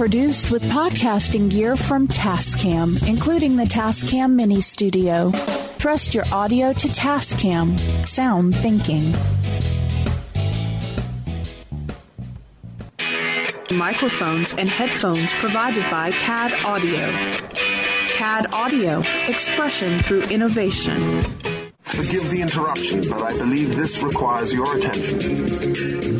produced with podcasting gear from Tascam, including the Tascam Mini Studio. Trust your audio to Tascam. Sound thinking. Microphones and headphones provided by CAD Audio. CAD Audio, expression through innovation. Forgive the interruption, but I believe this requires your attention.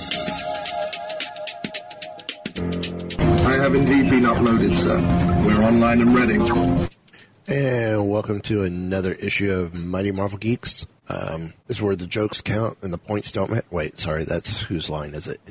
I have indeed been uploaded, sir. We're online and ready. And welcome to another issue of Mighty Marvel Geeks. Um, this is where the jokes count and the points don't. Wait, sorry, that's whose line is it?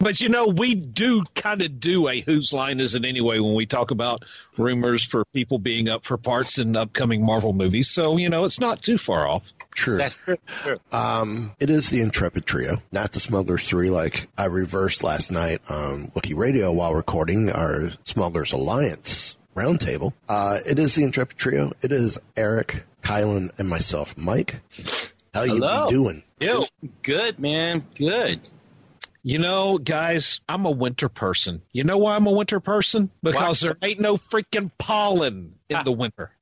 But you know, we do kind of do a whose line is it anyway when we talk about rumors for people being up for parts in upcoming Marvel movies. So, you know, it's not too far off. True. That's true. true. Um, it is the Intrepid Trio, not the Smugglers Three, like I reversed last night on Wookie Radio while recording our Smugglers Alliance roundtable. Uh, it is the Intrepid Trio. It is Eric, Kylan, and myself, Mike. How you Hello. be doing? Yo, good man, good. You know, guys, I'm a winter person. You know why I'm a winter person? Because there ain't no freaking pollen in the winter.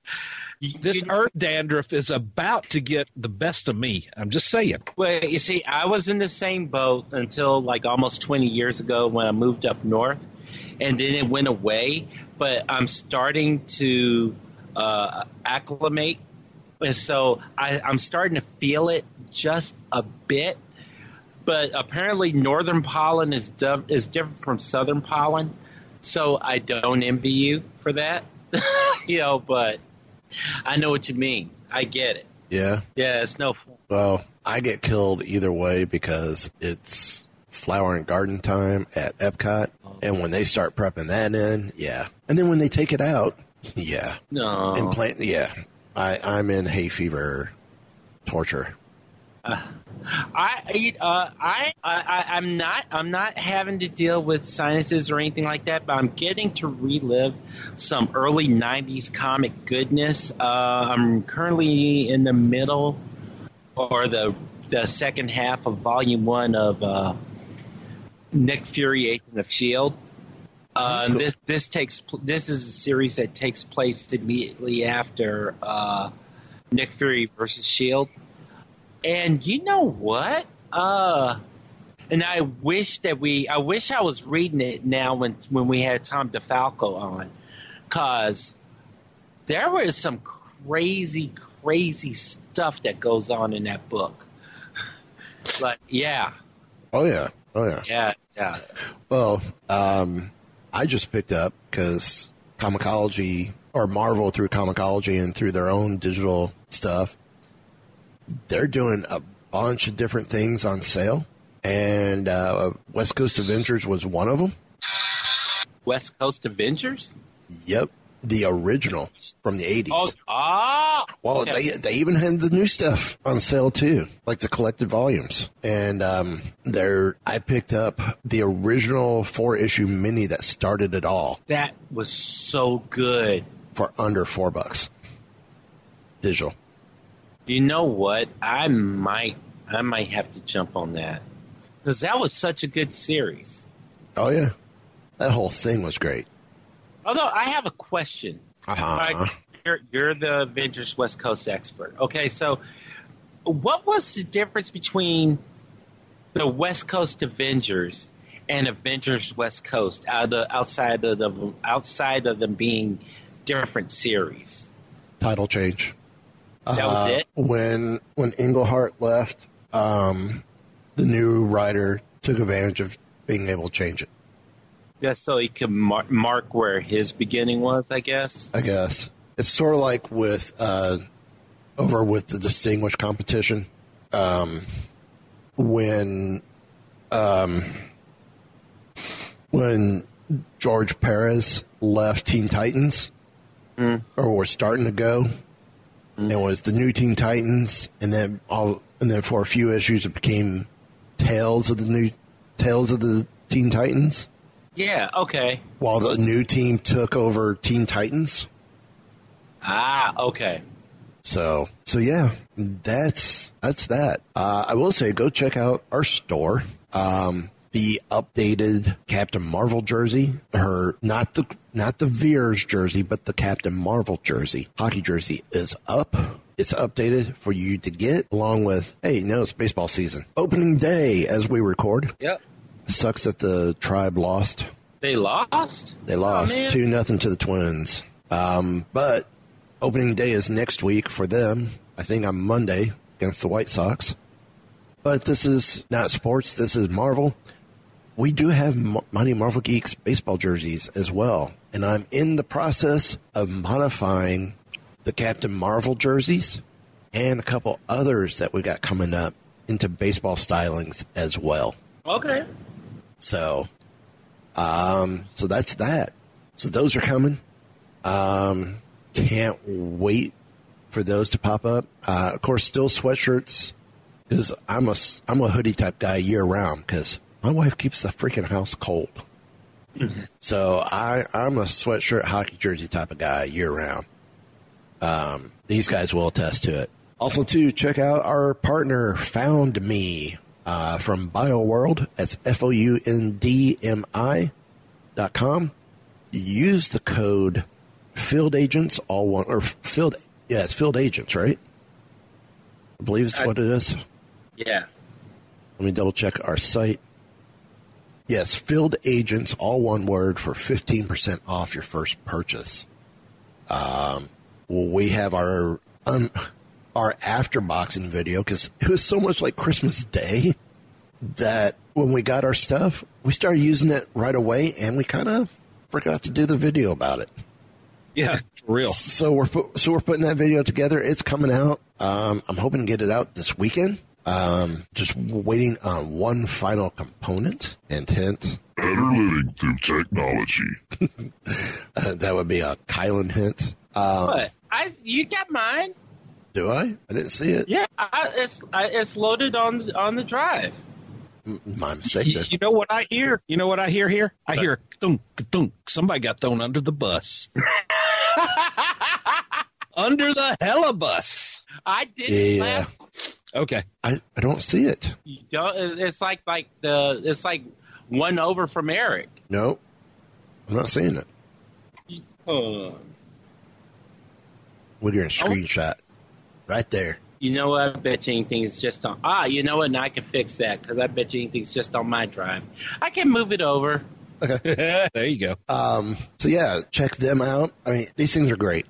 This earth dandruff is about to get the best of me. I'm just saying. Well, you see, I was in the same boat until like almost 20 years ago when I moved up north, and then it went away. But I'm starting to uh, acclimate, and so I, I'm starting to feel it just a bit. But apparently, northern pollen is du- is different from southern pollen, so I don't envy you for that. you know, but I know what you mean. I get it. Yeah. Yeah, it's no fun. Well, I get killed either way because it's flower and garden time at Epcot, and when they start prepping that in, yeah, and then when they take it out, yeah, No. and plant, yeah, I I'm in hay fever torture. I uh, I I I'm not I'm not having to deal with sinuses or anything like that, but I'm getting to relive some early '90s comic goodness. Uh, I'm currently in the middle or the the second half of Volume One of uh, Nick Fury: Agents of Shield. Uh, and this this takes this is a series that takes place immediately after uh, Nick Fury versus Shield. And you know what? Uh, and I wish that we, I wish I was reading it now when when we had Tom DeFalco on, cause there was some crazy, crazy stuff that goes on in that book. but yeah, Oh yeah, oh yeah. yeah, yeah. Well, um, I just picked up because Comixology or Marvel through Comixology and through their own digital stuff, they're doing a bunch of different things on sale, and uh, West Coast Avengers was one of them. West Coast Avengers. Yep, the original from the eighties. Oh, ah. Well, Okay. they they even had the new stuff on sale too, like the collected volumes. And um, there, I picked up the original four issue mini that started it all that was so good. for under four bucks. Digital. You know what? I might, I might have to jump on that because that was such a good series. Oh yeah, that whole thing was great. Although I have a question. Uh-huh. Right, you're, you're the Avengers West Coast expert. Okay, so what was the difference between the West Coast Avengers and Avengers West Coast out of, outside of the outside of them being different series? Title change. That was Uh, it. When when Englehart left, um, the new writer took advantage of being able to change it. Just so he could mar- mark where his beginning was, I guess. I guess it's sort of like with uh, over with the distinguished competition um, when um, when George Perez left Teen Titans or was starting to go and was the new Teen Titans and then all and then for a few issues it became Tales of the new Tales of the Teen Titans Yeah. Okay. while the new team took over Teen Titans. Ah. Okay. So, so yeah, that's that's that. Uh, I will say, go check out our store. Um, the updated Captain Marvel jersey, her not the not the Vers jersey, but the Captain Marvel jersey, hockey jersey is up. It's updated for you to get, along with hey, no, it's baseball season, opening day as we record. Yep. Sucks that the tribe lost. They lost. They lost Oh, two nothing to the Twins. Um, but opening day is next week for them. I think on Monday against the White Sox. But this is not sports. This is Marvel. We do have Mighty Marvel Geeks baseball jerseys as well, and I'm in the process of modifying the Captain Marvel jerseys and a couple others that we got coming up into baseball stylings as well. Okay. So, um, so that's that. So those are coming. Um, can't wait for those to pop up. Uh, of course, still sweatshirts because I'm a I'm a hoodie type guy year round because my wife keeps the freaking house cold. So I I'm a sweatshirt hockey jersey type of guy year round. Um, these guys will attest to it. Also, to check out our partner FoundMi uh, from BioWorld. That's F O U N D M I dot com. Use the code Field Agents all one or Field yeah it's Field Agents right. I believe it's what it is. Yeah. Let me double check our site. Yes, Field Agents, all one word, for 15% off your first purchase. Um, well, we have our um, our after boxing video because it was so much like Christmas Day that when we got our stuff, we started using it right away, and we kind of forgot to do the video about it. Yeah, for real. So we're so we're putting that video together. It's coming out. Um, I'm hoping to get it out this weekend. Um, just waiting on one final component and hint. Better living through technology. Uh, that would be a Kylan hint. Um, What? I you got mine? do I? I didn't see it. Yeah, I, it's I, it's loaded on on the drive. M- My mistake. You, you know what I hear? You know what I hear here? I hear thunk, thunk. Somebody got thrown under the bus. under the helibus. I didn't Yeah. laugh. Okay. I, I don't see it. You don't, it's it's like like the it's like one over from Eric. No, I'm not seeing it. Uh, What are you in screenshot? Right there. you know what? I bet you anything's just on. Ah, you know what? Now I can fix that because I bet you anything's just on my drive. I can move it over. Okay. there you go. Um, so yeah, check them out. I mean, these things are great.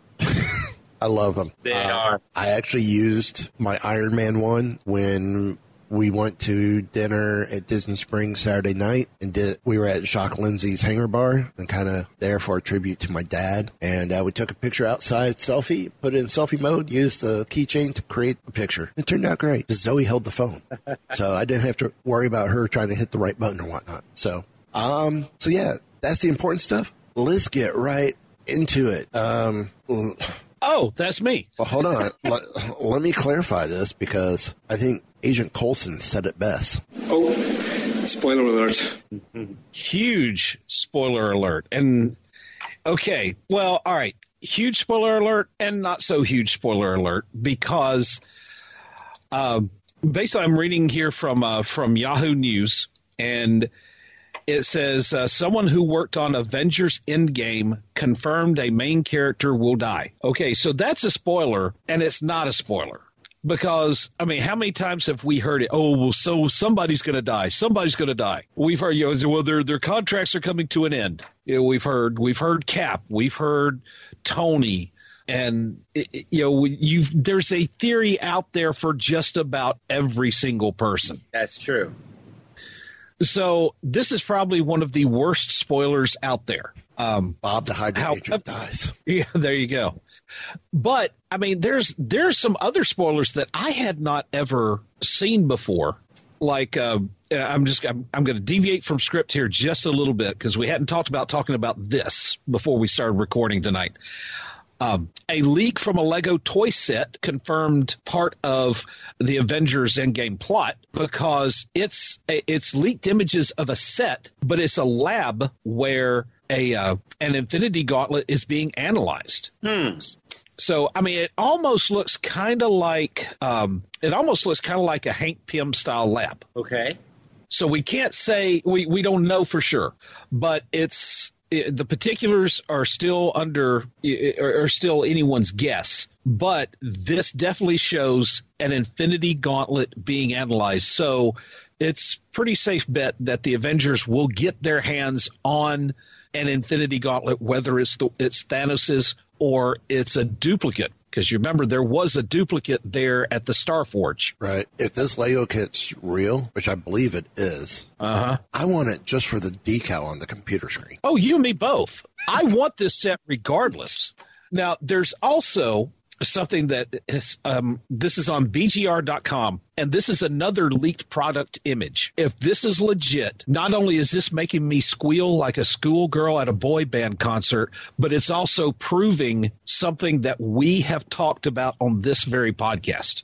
I love them. They Uh, are. I actually used my Iron Man one when we went to dinner at Disney Springs Saturday night and did. We were at Jock Lindsey's Hangar Bar and kind of there for a tribute to my dad. And uh, we took a picture outside, selfie, put it in selfie mode, used the keychain to create a picture. It turned out great. Zoe held the phone, so I didn't have to worry about her trying to hit the right button or whatnot. So, um, so yeah, that's the important stuff. Let's get right into it. Um, Oh, that's me. well, hold on. let, let me clarify this because I think Agent Coulson said it best. Oh, spoiler alert. Huge spoiler alert. And okay, well, all right. Huge spoiler alert and not so huge spoiler alert because um, basically I'm reading here from uh, from Yahoo News and it says uh, someone who worked on Avengers Endgame confirmed a main character will die. Okay, so that's a spoiler, and it's not a spoiler because I mean, how many times have we heard it? Oh, well, so somebody's going to die. Somebody's going to die. We've heard, you know, well, their their contracts are coming to an end. You know, we've heard we've heard Cap, we've heard Tony. and you know you there's a theory out there for just about every single person. That's true. So this is probably one of the worst spoilers out there. Um, Bob the Hydra dies. Yeah, there you go. But I mean, there's there's some other spoilers that I had not ever seen before. Like uh, I'm just I'm, I'm going to deviate from script here just a little bit because we hadn't talked about talking about this before we started recording tonight. Um, a leak from a Lego toy set confirmed part of the Avengers Endgame plot because it's it's leaked images of a set, but it's a lab where a uh, an Infinity Gauntlet is being analyzed. Hmm. So I mean, it almost looks kind of like um, it almost looks kind of like a Hank Pym style lab. Okay. So we can't say we, we don't know for sure, but it's it, the particulars are still under are still anyone's guess. But this definitely shows an Infinity Gauntlet being analyzed. So it's pretty safe bet that the Avengers will get their hands on an Infinity Gauntlet, whether it's the it's Thanos's or it's a duplicate. Because you remember there was a duplicate there at the Starforge. Right. If this Lego kit's real, which I believe it is, Uh huh. I want it just for the decal on the computer screen. Oh, you and me both. I want this set regardless. Now, there's also something that is, um, this is on BGR.com, and this is another leaked product image. If this is legit, not only is this making me squeal like a schoolgirl at a boy band concert, but it's also proving something that we have talked about on this very podcast.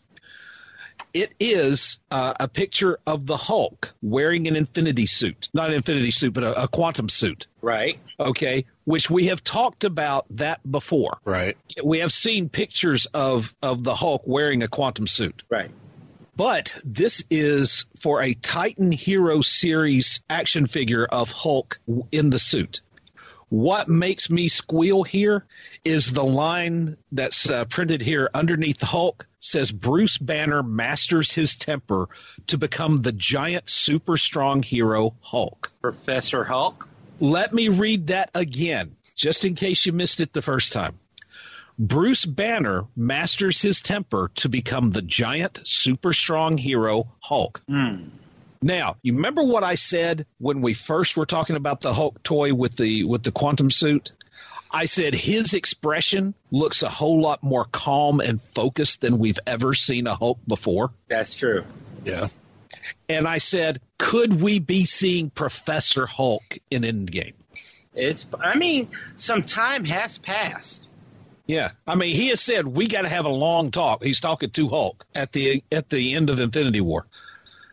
It is uh, a picture of the Hulk wearing an infinity suit. Not an infinity suit, but a, a quantum suit. Right. Okay. Which we have talked about that before. Right. We have seen pictures of, of the Hulk wearing a quantum suit. Right. But this is for a Titan Hero series action figure of Hulk in the suit. What makes me squeal here is the line that's uh, printed here underneath the Hulk says Bruce Banner masters his temper to become the giant super strong hero Hulk. Professor Hulk. Let me read that again, just in case you missed it the first time. Bruce Banner masters his temper to become the giant super strong hero Hulk. Hmm. Now, you remember what I said when we first were talking about the Hulk toy with the with the quantum suit? I said his expression looks a whole lot more calm and focused than we've ever seen a Hulk before. That's true. Yeah. And I said, could we be seeing Professor Hulk in Endgame? It's. I mean, some time has passed. Yeah, I mean, he has said we got to have a long talk. He's talking to Hulk at the at the end of Infinity War.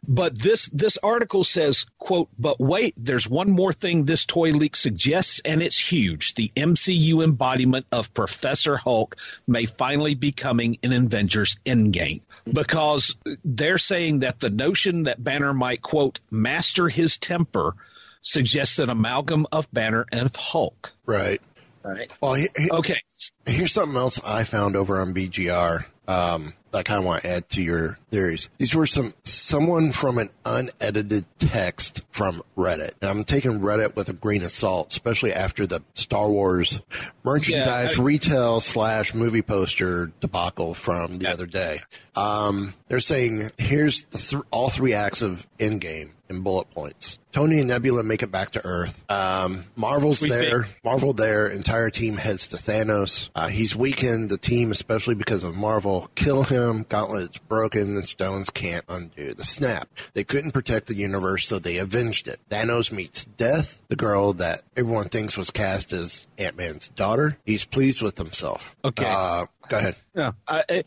But this this article says, quote, but wait, there's one more thing this toy leak suggests, and it's huge. The MCU embodiment of Professor Hulk may finally be coming in Avengers Endgame. Because they're saying that the notion that Banner might, quote, master his temper suggests an amalgam of Banner and of Hulk. Right. Right. Well, he, he- Okay. here's something else I found over on BGR. Um, that I kind of want to add to your theories. These were some someone from an unedited text from Reddit. And I'm taking Reddit with a grain of salt, especially after the Star Wars merchandise Yeah, I- retail slash movie poster debacle from the other day. Um, they're saying here's the th- all three acts of Endgame in bullet points. Tony and Nebula make it back to Earth. Um, Marvel's We there. think- Marvel there. Entire team heads to Thanos. Uh, he's weakened the team, especially because of Marvel. Kill him. Gauntlet's broken, and Stones can't undo the snap. They couldn't protect the universe, so they avenged it. Thanos meets Death, the girl that everyone thinks was cast as Ant Man's daughter. He's pleased with himself. Okay. Uh, go ahead. Yeah. I, I,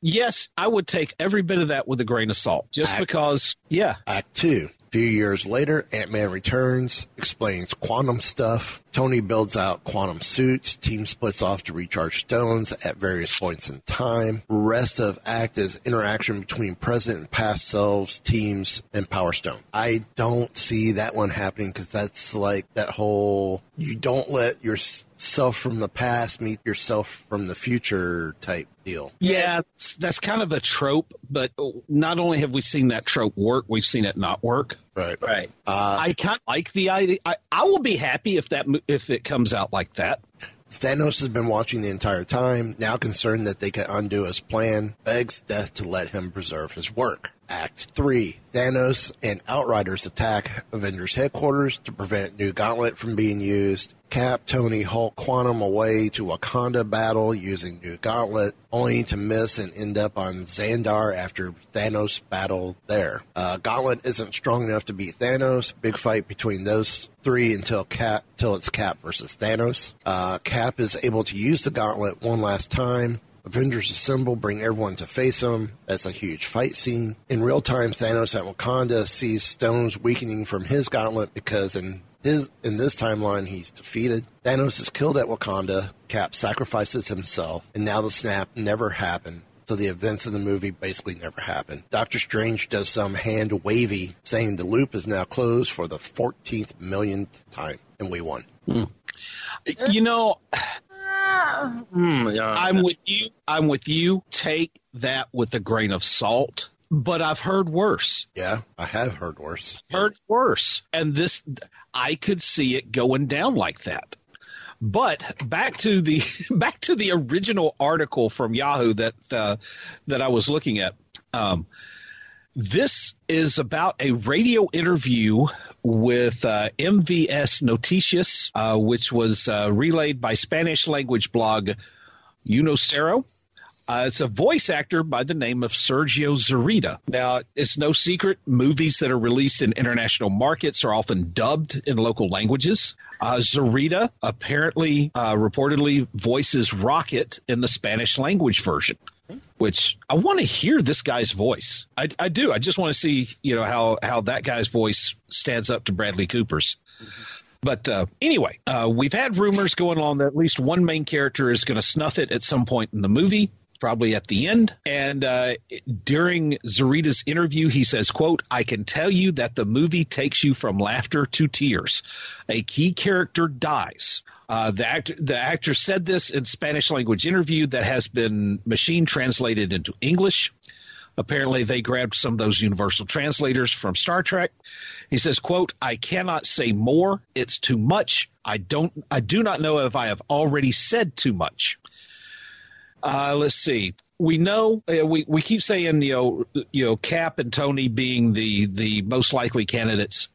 yes, I would take every bit of that with a grain of salt, just I- because. Yeah. Act two. A few years later, Ant Man returns, explains quantum stuff. Tony builds out quantum suits. Team splits off to recharge stones at various points in time. Rest of Act is interaction between present and past selves, teams, and Power Stone. I don't see that one happening because that's like that whole you don't let yourself from the past meet yourself from the future type deal. Yeah, that's, that's kind of a trope, but not only have we seen that trope work, we've seen it not work. Right. Right. Uh, I kind of like the idea. I, I will be happy if that if it comes out like that. Thanos has been watching the entire time, now concerned that they can undo his plan, begs Death to let him preserve his work. Act 3. Thanos and Outriders attack Avengers headquarters to prevent New Gauntlet from being used. Cap, Tony, Hulk, Quantum away to Wakanda battle using New Gauntlet, only to miss and end up on Xandar after Thanos battle there. Uh, Gauntlet isn't strong enough to beat Thanos. Big fight between those three until Cap, till it's Cap versus Thanos. Uh, Cap is able to use the Gauntlet one last time. Avengers assemble, bring everyone to face him. That's a huge fight scene. In real time, Thanos at Wakanda sees stones weakening from his gauntlet because in his in this timeline he's defeated. Thanos is killed at Wakanda. Cap sacrifices himself, and now the snap never happened. So the events of the movie basically never happened. Doctor Strange does some hand wavy, saying the loop is now closed for the 14th millionth time, and we won. You know, Mm, yeah. I'm with you. I'm with you. Take that with a grain of salt. But I've heard worse. Yeah, I have heard worse. Heard worse. And this, I could see it going down like that. But back to the back to the original article from Yahoo that uh, that I was looking at. Um, this is about a radio interview with uh, MVS Noticias, uh, which was uh, relayed by Spanish language blog Unocero. Uh, it's a voice actor by the name of Sergio Zurita. Now, it's no secret movies that are released in international markets are often dubbed in local languages. Uh, apparently, uh, reportedly voices Rocket in the Spanish language version which I want to hear this guy's voice. I, I do. I just want to see, you know, how, how that guy's voice stands up to Bradley Cooper's. But uh, anyway, uh, we've had rumors going on that at least one main character is going to snuff it at some point in the movie probably at the end. And uh, during Zurita's interview, he says, "quote I can tell you that the movie takes you from laughter to tears. A key character dies." Uh, the actor the actor said this in Spanish language interview that has been machine translated into English. Apparently, they grabbed some of those universal translators from Star Trek. He says, "quote I cannot say more. It's too much. I don't. I do not know if I have already said too much." Uh, let's see. We know uh, we we keep saying you know you know Cap and Tony being the the most likely candidates.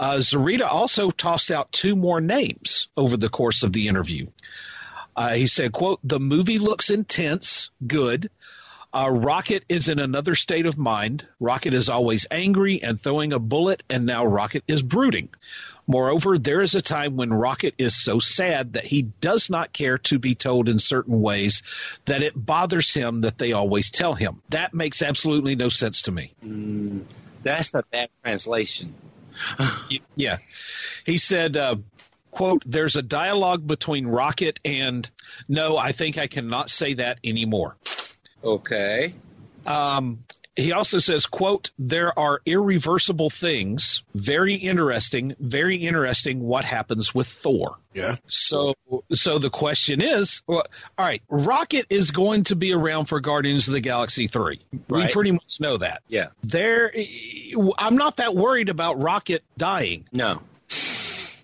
Uh, Zurita also tossed out two more names over the course of the interview. Uh, he said, "quote The movie looks intense, good. Uh, Rocket is in another state of mind. Rocket is always angry and throwing a bullet, and now Rocket is brooding. Moreover, there is a time when Rocket is so sad that he does not care to be told in certain ways that it bothers him that they always tell him. That makes absolutely no sense to me. Mm, that's a bad translation. yeah. He said, uh, quote, there's a dialogue between Rocket and, no, I think I cannot say that anymore. Okay. Um, he also says, quote, there are irreversible things. Very interesting, very interesting what happens with Thor. Yeah. So so the question is, well, all right, Rocket is going to be around for Guardians of the Galaxy 3. We pretty much know that. Yeah. There I'm not that worried about Rocket dying. No.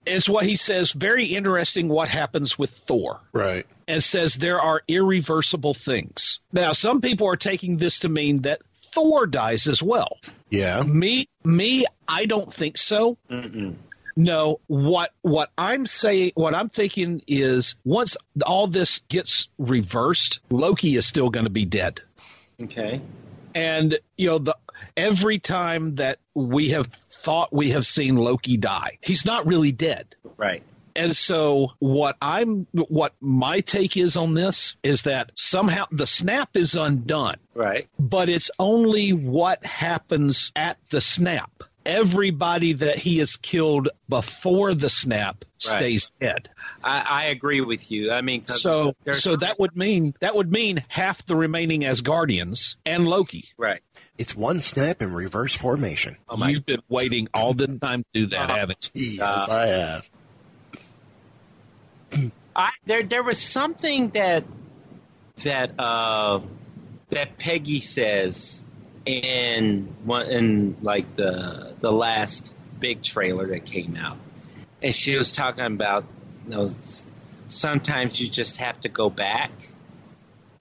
Is what he says very interesting what happens with Thor Right. and says there are irreversible things. Now, some people are taking this to mean that Thor dies as well. Yeah. Me, me, I don't think so. Mm-mm. No, what what I'm saying, what I'm thinking is once all this gets reversed, Loki is still going to be dead. Okay. And you know, the every time that we have thought we have seen Loki die, he's not really dead. Right. And so what I'm what my take is on this is that somehow the snap is undone, Right. but it's only what happens at the snap. Everybody that he has killed before the snap Right. stays dead. I, I agree with you. I mean, 'cause So so that would mean that would mean half the remaining Asgardians and Loki. right. It's one snap in reverse formation. Oh, You've been waiting all the time to do that, Uh, haven't you? Yes, I have. I, there there was something that that uh, that Peggy says in one in like the the last big trailer that came out, and she was talking about you know, sometimes you just have to go back.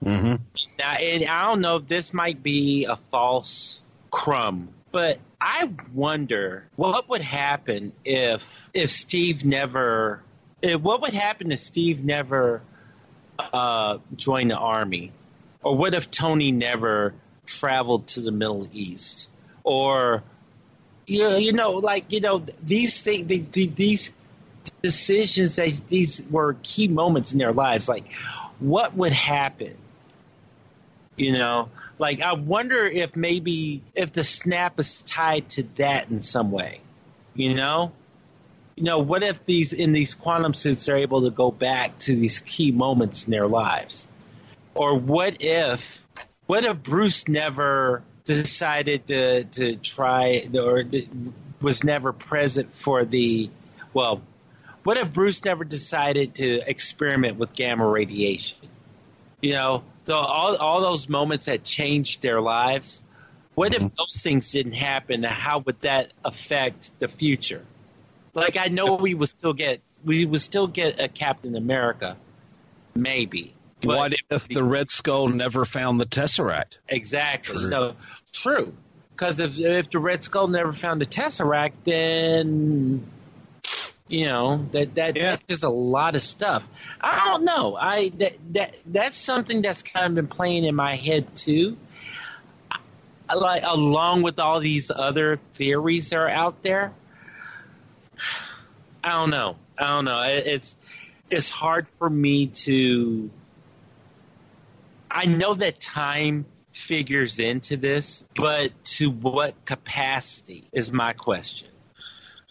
Mm-hmm. Now, and I don't know if this might be a false crumb, but I wonder what would happen if if Steve never. If, what would happen if Steve never uh, joined the army, or what if Tony never traveled to the Middle East, or you know, you know, like you know, these things, the, the, these decisions, they, these were key moments in their lives. Like, what would happen? You know, like I wonder if maybe if the snap is tied to that in some way. You know, you know, what if these in these quantum suits are able to go back to these key moments in their lives, or what if, what if Bruce never decided to to try or was never present for the, well, what if Bruce never decided to experiment with gamma radiation? You know, so all all those moments that changed their lives. What if mm-hmm. those things didn't happen? And how would that affect the future? Like I know we would still get we would still get a Captain America, maybe. What if the Red Skull never found the Tesseract? Exactly. True. No, true. Because if if the Red Skull never found the Tesseract, then you know that that Yeah. that's just a lot of stuff. I don't know. I that that that's something that's kind of been playing in my head too. I- Like along with all these other theories that are out there. I don't know. I don't know. It, it's it's hard for me to. I know that time figures into this, but to what capacity is my question.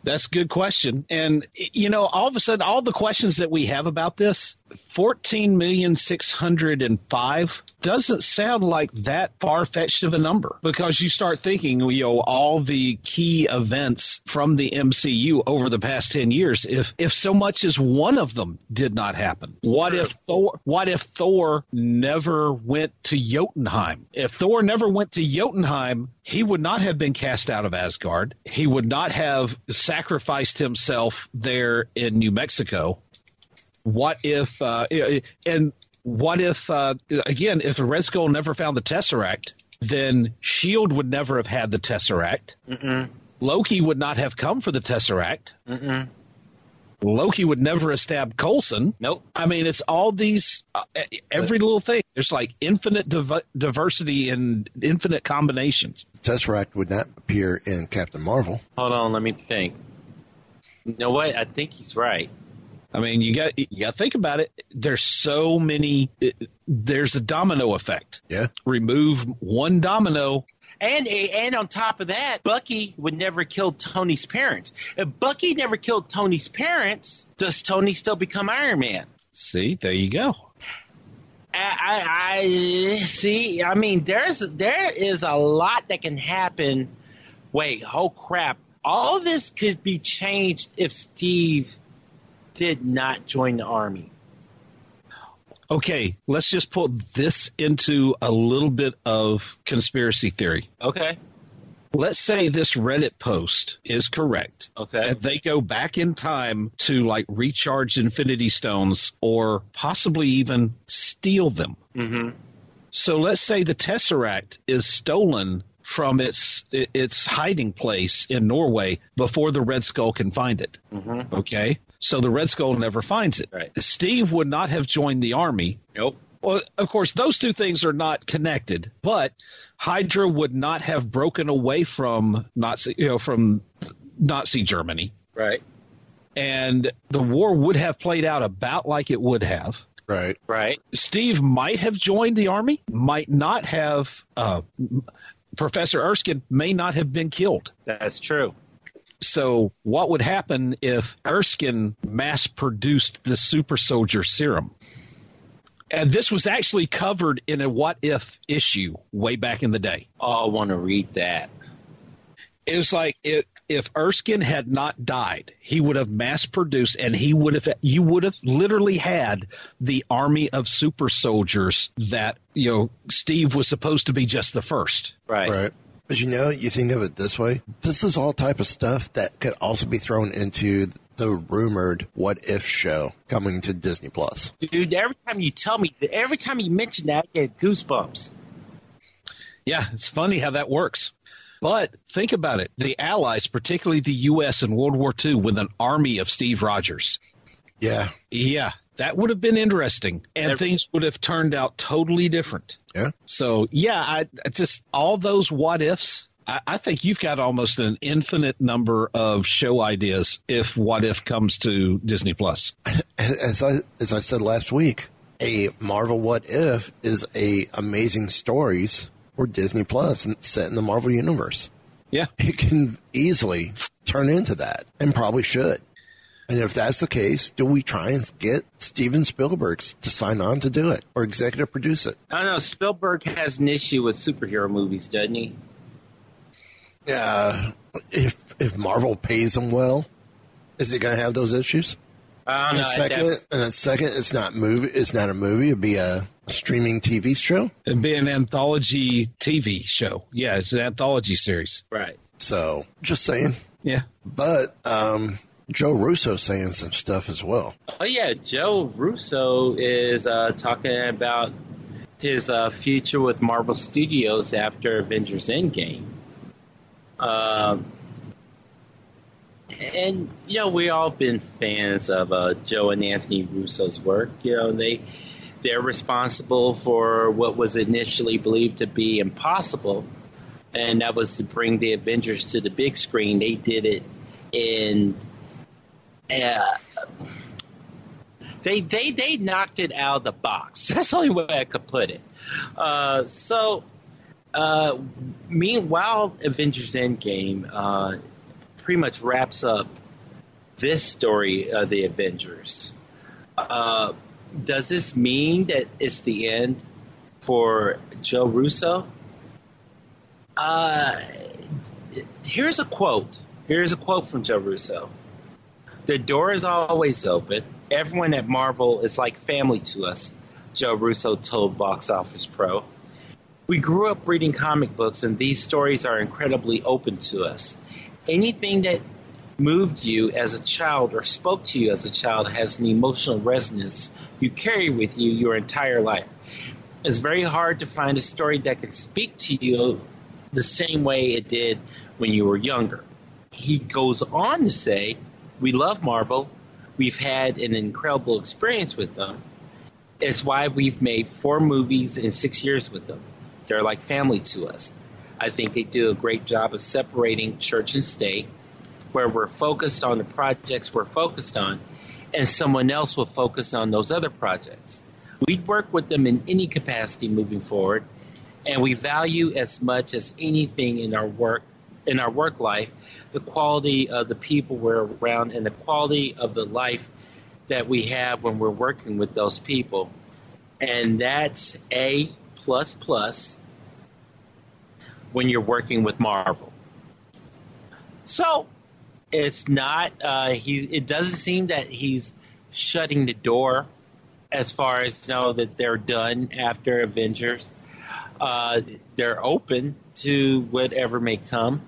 That's a good question. And, you know, all of a sudden, all the questions that we have about this, 14,605 doesn't sound like that far fetched of a number because you start thinking, you know, all the key events from the MCU over the past 10 years, if, if so much as one of them did not happen, what if Thor, what if Thor never went to Jotunheim? If Thor never went to Jotunheim, he would not have been cast out of Asgard. He would not have sacrificed himself there in New Mexico. What if, uh, and what if, uh, again, if the Red Skull never found the Tesseract, then S.H.I.E.L.D. would never have had the Tesseract. Mm-mm. Loki would not have come for the Tesseract. Mm-mm. Loki would never have stabbed Coulson. Nope. I mean, it's all these, uh, every little thing. There's like infinite div- diversity and infinite combinations. Tesseract would not appear in Captain Marvel. Hold on, let me think. You know what? I think he's right. I mean, you got you got to think about it. There's so many. It, there's a domino effect. Yeah. Remove one domino. And and on top of that, Bucky would never kill Tony's parents. If Bucky never killed Tony's parents, does Tony still become Iron Man? See, there you go. I, I, I see. I mean, there's there is a lot that can happen. Wait, oh crap! All this could be changed if Steve did not join the army. Okay, let's just put this into a little bit of conspiracy theory. Okay. Let's say this Reddit post is correct. Okay. And they go back in time to like recharge Infinity Stones or possibly even steal them. Mm-hmm. So let's say the Tesseract is stolen from its its hiding place in Norway before the Red Skull can find it. Mm-hmm. Okay, so the Red Skull never finds it. Right. Steve would not have joined the army. Nope. Well, of course, those two things are not connected, but Hydra would not have broken away from Nazi, you know, from Nazi Germany, Right. and the war would have played out about like it would have. Right. Right. Steve might have joined the army, might not have. Uh, Professor Erskine may not have been killed. That's true. So, what would happen if Erskine mass produced the super soldier serum? And this was actually covered in a what if issue way back in the day. Oh, I want to read that. It was like if, if Erskine had not died, he would have mass produced and he would have you would have literally had the army of super soldiers that, you know, Steve was supposed to be just the first. Right. Right. But you know, you think of it this way. This is all type of stuff that could also be thrown into the rumored What If show coming to Disney Plus. Dude, every time you tell me, every time you mention that, I get goosebumps. Yeah, it's funny how that works. But think about it. The Allies, particularly the U.S. in World War II, with an army of Steve Rogers. Yeah. Yeah, that would have been interesting. And things would have turned out totally different. Yeah. So, yeah, I, I just all those what ifs. I, I think you've got almost an infinite number of show ideas if What If comes to Disney Plus. As I as I said last week, a Marvel What If is a amazing stories for Disney Plus and set in the Marvel universe. Yeah. It can easily turn into that and probably should. And if that's the case, do we try and get Steven Spielberg to sign on to do it or executive produce it? I don't know. Spielberg has an issue with superhero movies, doesn't he? Yeah. if if Marvel pays him well, is he going to have those issues? I don't know. And second, That- and second, it's not movie. It's not a movie. It'd be a streaming TV show. It'd be an anthology TV show. Yeah, it's an anthology series. right. So just saying. Yeah. But um, Joe Russo saying some stuff as well. Oh yeah, Joe Russo is uh, talking about his uh, future with Marvel Studios after Avengers Endgame. Um, and you know, we all been fans of uh, Joe and Anthony Russo's work. You know, they they're responsible for what was initially believed to be impossible, and that was to bring the Avengers to the big screen. They did it in. Uh, they they they knocked it out of the box. That's the only way I could put it. Uh, so, uh, meanwhile, Avengers Endgame uh, pretty much wraps up this story of the Avengers. Uh, does this mean that it's the end for Joe Russo? Uh, here's a quote. Here's a quote from Joe Russo. The door is always open. Everyone at Marvel is like family to us, Joe Russo told Box Office Pro. We grew up reading comic books, and these stories are incredibly open to us. Anything that moved you as a child or spoke to you as a child has an emotional resonance you carry with you your entire life. It's very hard to find a story that can speak to you the same way it did when you were younger. He goes on to say, We love Marvel. We've had an incredible experience with them. It's why we've made four movies in six years with them. They're like family to us. I think they do a great job of separating church and state, where we're focused on the projects we're focused on, and someone else will focus on those other projects. We'd work with them in any capacity moving forward, and we value as much as anything in our work in our work life the quality of the people we're around and the quality of the life that we have when we're working with those people. And that's A plus plus when you're working with Marvel. So it's not uh, he it doesn't seem that he's shutting the door as far as you know that they're done after Avengers. Uh, they're open to whatever may come.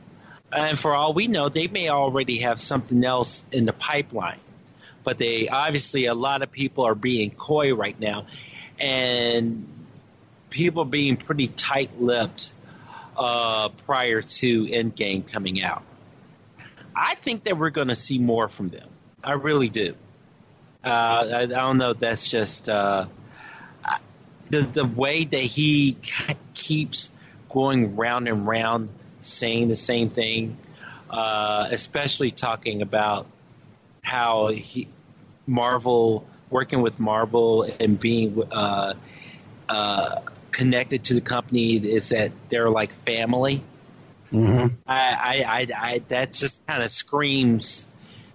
And for all we know, they may already have something else in the pipeline. But they obviously, a lot of people are being coy right now, and people being pretty tight lipped uh, prior to Endgame coming out. I think that we're going to see more from them. I really do. Uh, I, I don't know. That's just uh, the the way that he keeps going round and round, saying the same thing, uh, especially talking about how he Marvel working with Marvel and being uh, uh, connected to the company is that they're like family. Mm-hmm. I, I, I, I that just kind of screams,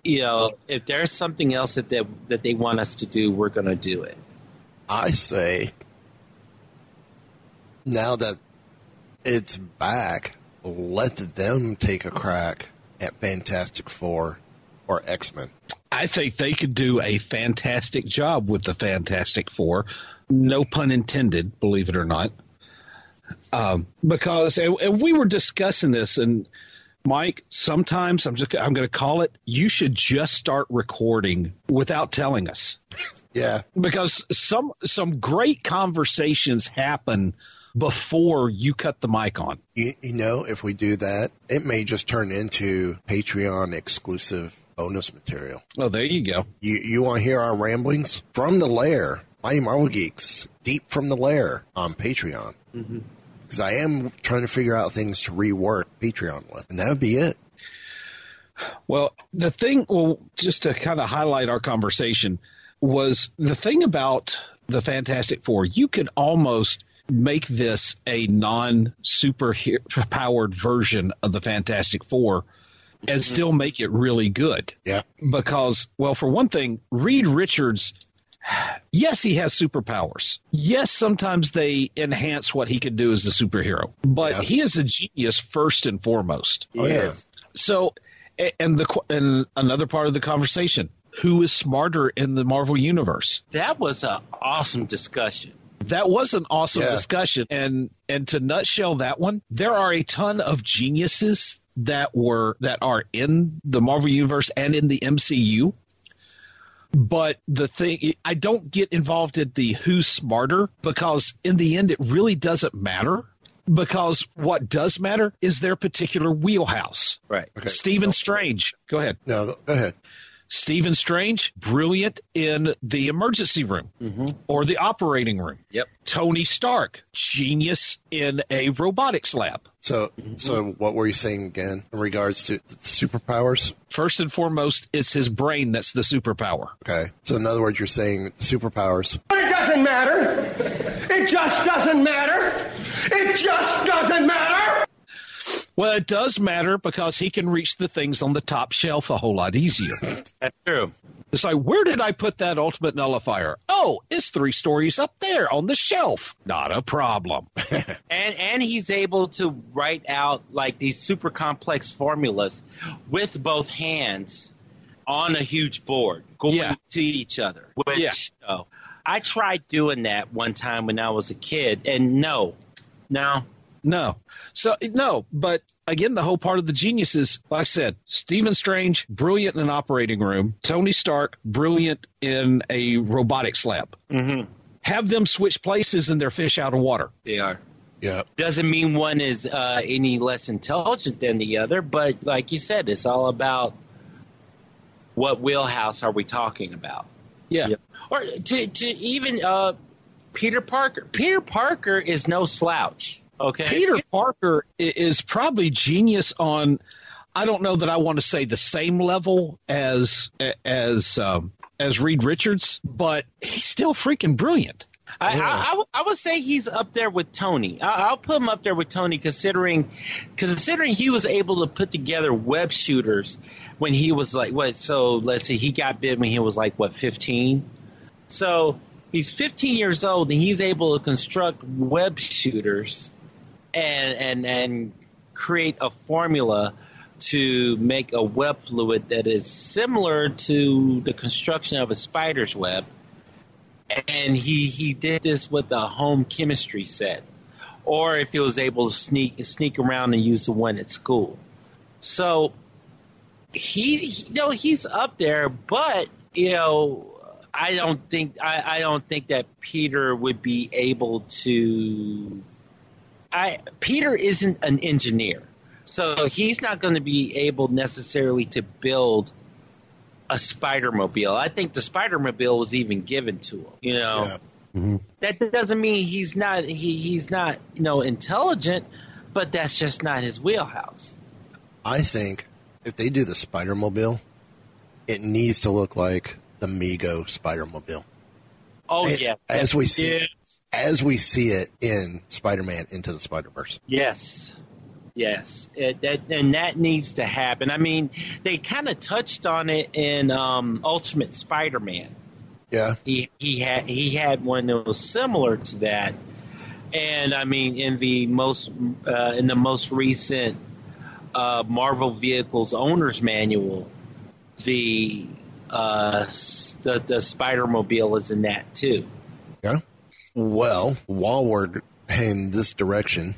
you know, if there's something else that they, that they want us to do, we're going to do it. I say now that it's back, let them take a crack at Fantastic Four or X Men. I think they could do a fantastic job with the Fantastic Four. No pun intended, believe it or not. Um, because and, and we were discussing this, and Mike, sometimes I'm just I'm going to call it. You should just start recording without telling us. Yeah, because some some great conversations happen before you cut the mic on. You, you know, if we do that, it may just turn into Patreon exclusive bonus material. Oh, there you go. You you want to hear our ramblings from the lair, Mighty Marvel Geeks, deep from the lair on Patreon. Because I am trying to figure out things to rework Patreon with, and that would be it. Well, the thing, well, just to kind of highlight our conversation, was the thing about the Fantastic Four. You can almost make this a non super powered version of the Fantastic Four and mm-hmm. still make it really good. Yeah. Because, well, for one thing, Reed Richards, yes, he has superpowers. Yes, sometimes they enhance what he can do as a superhero, but Yeah. he is a genius first and foremost. Oh, yeah. Yes. So, and the and another part of the conversation: who is smarter in the Marvel universe? That was an awesome discussion. That was an awesome Yeah. discussion, and and to nutshell that one, there are a ton of geniuses that were that are in the Marvel universe and in the MCU. But the thing, I don't get involved in the who's smarter because in the end, it really doesn't matter. Because what does matter is their particular wheelhouse. Right. Okay. Stephen Strange, go ahead. No, go ahead. Stephen Strange, brilliant in the emergency room mm-hmm. or the operating room. Yep. Tony Stark, genius in a robotics lab. So, so what were you saying again in regards to superpowers? First and foremost, it's his brain that's the superpower. Okay. So, in other words, you're saying superpowers. But it doesn't matter. It just doesn't matter. It just doesn't matter. Well, it does matter because he can reach the things on the top shelf a whole lot easier. That's true. It's like, where did I put that ultimate nullifier? Oh, it's three stories up there on the shelf. Not a problem. And and he's able to write out like these super complex formulas with both hands on a huge board going Yeah. to each other. Which Yeah. uh, I tried doing that one time when I was a kid, and no, no, No. So no, but again, the whole part of the genius is, like I said, Stephen Strange, brilliant in an operating room. Tony Stark, brilliant in a robotics lab. mm-hmm. Have them switch places and they're fish out of water. they are. Yeah. Doesn't mean one is uh, any less intelligent than the other, but like you said, it's all about what wheelhouse are we talking about. Yeah. Yeah. Or to to even uh, Peter Parker. Peter Parker is no slouch. Okay. Peter Parker is probably genius on. I don't know that I want to say the same level as as um, as Reed Richards, but he's still freaking brilliant. I, I, I, would- I would say he's up there with Tony. I, I'll put him up there with Tony, considering considering he was able to put together web shooters when he was like what? So let's see, he got bit when he was like what, fifteen? So he's 15 years old and he's able to construct web shooters and and and create a formula to make a web fluid that is similar to the construction of a spider's web and he he did this with a home chemistry set, or if he was able to sneak sneak around and use the one at school. So he, you know he's up there, but you know I don't think I, I don't think that Peter would be able to. I Peter isn't an engineer, so he's not going to be able necessarily to build a spider mobile. I think the spider mobile was even given to him. You know, Yeah. Mm-hmm. that doesn't mean he's not he, he's not you know intelligent, but that's just not his wheelhouse. I think if they do the Spider Mobile, it needs to look like the Mego Spider Mobile. Oh A- yeah, as we see it, yes, as we see it in Spider Man Into the Spider Verse. yes, yes, it, that, and that needs to happen. I mean, they kind of touched on it in um, Ultimate Spider-Man. Yeah, he he had he had one that was similar to that, and I mean in the most uh, in the most recent uh, Marvel Vehicles Owner's Manual, the uh, the the Spider Mobile is in that too. yeah. Well, while we're in this direction,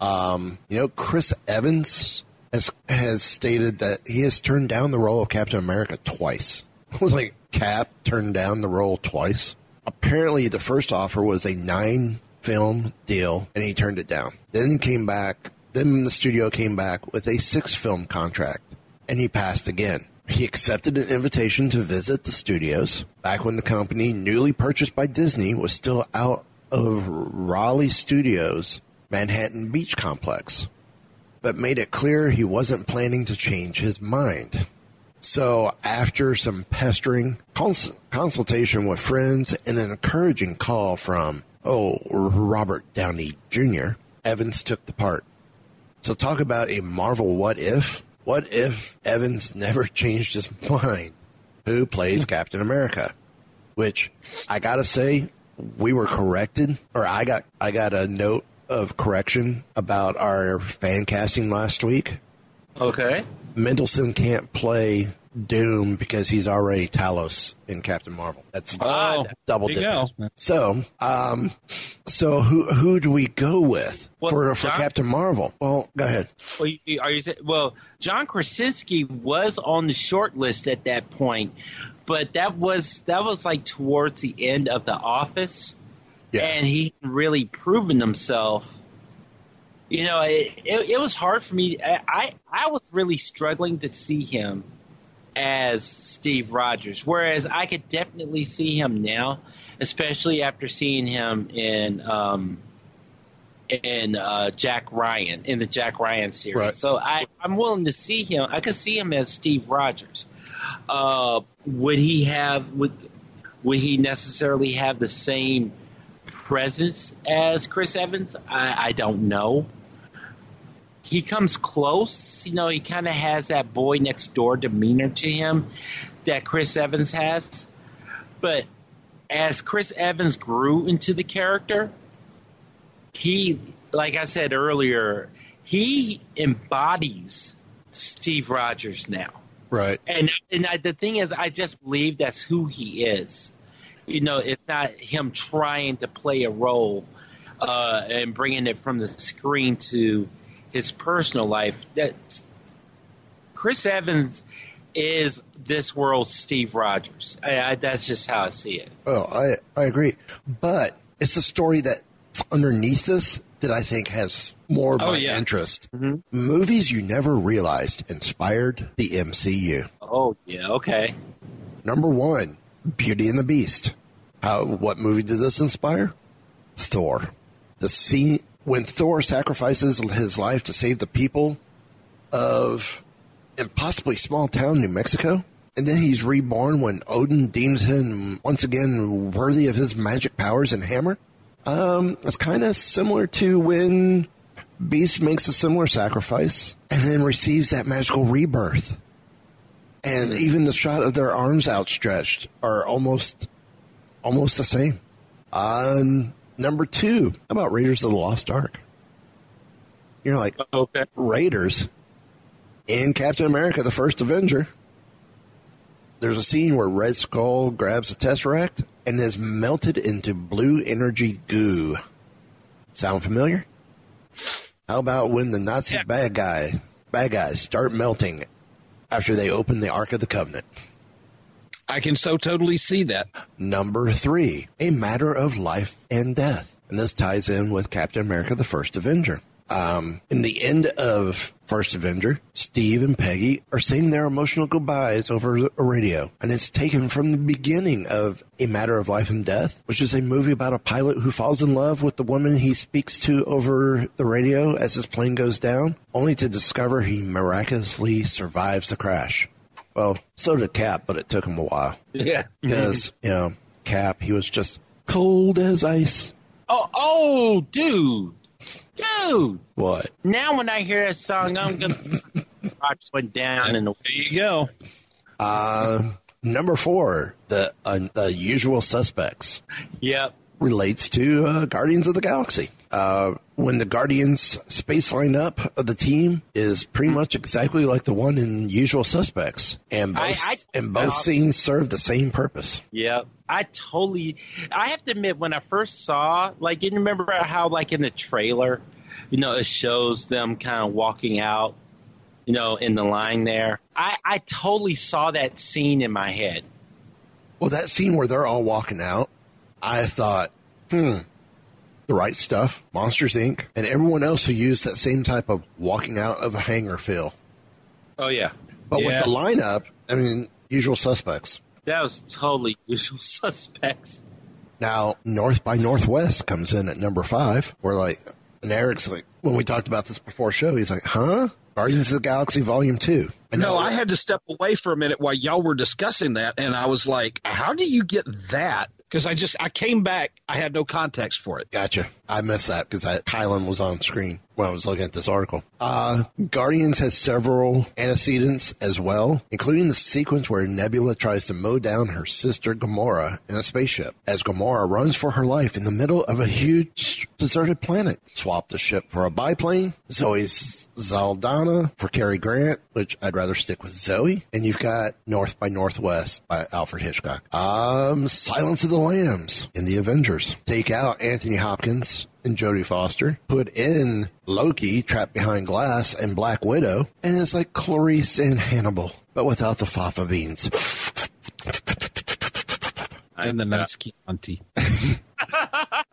um, you know, Chris Evans has has stated that he has turned down the role of Captain America twice. Was like, Cap turned down the role twice. Apparently, the first offer was a nine film deal, and he turned it down. Then he came back. Then the studio came back with a six film contract, and he passed again. He accepted an invitation to visit the studios back when the company, newly purchased by Disney, was still out of Raleigh Studios, Manhattan Beach Complex, but made it clear he wasn't planning to change his mind. So, after some pestering, cons- consultation with friends, and an encouraging call from, oh, Robert Downey Jr., Evans took the part. So, talk about a Marvel what if. What if Evans never changed his mind? Who plays hmm. Captain America? Which I gotta say, we were corrected, or I got I got a note of correction about our fan casting last week. Okay. Mendelsohn can't play Doom because he's already Talos in Captain Marvel. That's Oh, double dip. So, um, so who who do we go with Well, for for John- Captain Marvel? Well, go ahead. Well, you, are you well? John Krasinski was on the short list at that point, but that was that was like towards the end of the Office, and he really proven himself. You know, it, it, it was hard for me. I, I I was really struggling to see him as Steve Rogers, whereas I could definitely see him now, especially after seeing him in. Um, in uh, Jack Ryan in the Jack Ryan series. Right. So I, I'm willing to see him. I could see him as Steve Rogers. Uh, would he have would would he necessarily have the same presence as Chris Evans? I, I don't know. He comes close, you know. He kind of has that boy next door demeanor to him that Chris Evans has, but as Chris Evans grew into the character, he, like I said earlier, he embodies Steve Rogers now. Right. And and I, the thing is, I just believe that's who he is. You know, it's not him trying to play a role uh, and bringing it from the screen to his personal life. That Chris Evans is this world's Steve Rogers. I, I, that's just how I see it. Oh, I I agree, but it's the story that's underneath this that I think has more of Oh, my yeah. interest. Mm-hmm. Movies you never realized inspired the MCU. Oh yeah, okay. Number one, Beauty and the Beast. How? What movie did this inspire? Thor. The scene when Thor sacrifices his life to save the people of impossibly small town New Mexico, and then he's reborn when Odin deems him once again worthy of his magic powers and hammer. Um, it's kind of similar to when Beast makes a similar sacrifice and then receives that magical rebirth. And even the shot of their arms outstretched are almost almost the same. On number two, how about Raiders of the Lost Ark? You're like, okay. Raiders in Captain America, the first Avenger. There's a scene where Red Skull grabs a Tesseract and is melted into blue energy goo. Sound familiar? How about when the Nazi bad guy bad guys start melting after they open the Ark of the Covenant? I can so totally see that. Number three, a matter of life and death. And this ties in with Captain America, the first Avenger. Um, in the end of First Avenger, Steve and Peggy are saying their emotional goodbyes over a radio. And it's taken from the beginning of A Matter of Life and Death, which is a movie about a pilot who falls in love with the woman he speaks to over the radio as his plane goes down, only to discover he miraculously survives the crash. Well, so did Cap, but it took him a while. Yeah. Because, you know, Cap, he was just cold as ice. Oh, oh, dude, dude. What? Now when I hear that song, I'm gonna. Rogers went down and the. There you go. Uh, number four, the uh, the usual suspects Yep. relates to uh, Guardians of the Galaxy. Uh, when the Guardians space lineup of the team is pretty much exactly like the one in Usual Suspects, and both I- I- and both uh, scenes serve the same purpose. Yep. I totally. I have to admit, when I first saw, like, you remember how, like, in the trailer, you know, it shows them kind of walking out you know, in the line there. I, I totally saw that scene in my head. Well, that scene where they're all walking out, I thought, hmm, the right stuff, Monsters Inc., and everyone else who used that same type of walking out of a hangar feel. Oh yeah, But Yeah. with the lineup, I mean, usual suspects. that was totally usual suspects. Now, North by Northwest comes in at number five. We're like, and Eric's like, when we talked about this before show, he's like, huh? Guardians of the Galaxy Volume 2. And No, I had to step away for a minute while y'all were discussing that, and I was like, "How do you get that?" Because I just I came back, I had no context for it. Gotcha. I missed that because Kylan was on screen when I was looking at this article. Uh, Guardians has several antecedents as well, including the sequence where Nebula tries to mow down her sister Gamora in a spaceship. As Gamora runs for her life in the middle of a huge deserted planet. Swap the ship for a biplane. Zoe's Saldana for Cary Grant, which I'd rather stick with Zoe. And you've got North by Northwest by Alfred Hitchcock. Um, Silence of the Lambs in the Avengers. Take out Anthony Hopkins and Jodie Foster. Put in Loki, trapped behind glass, and Black Widow. And it's like Clarice and Hannibal, but without the fafa beans. And the nice Chianti.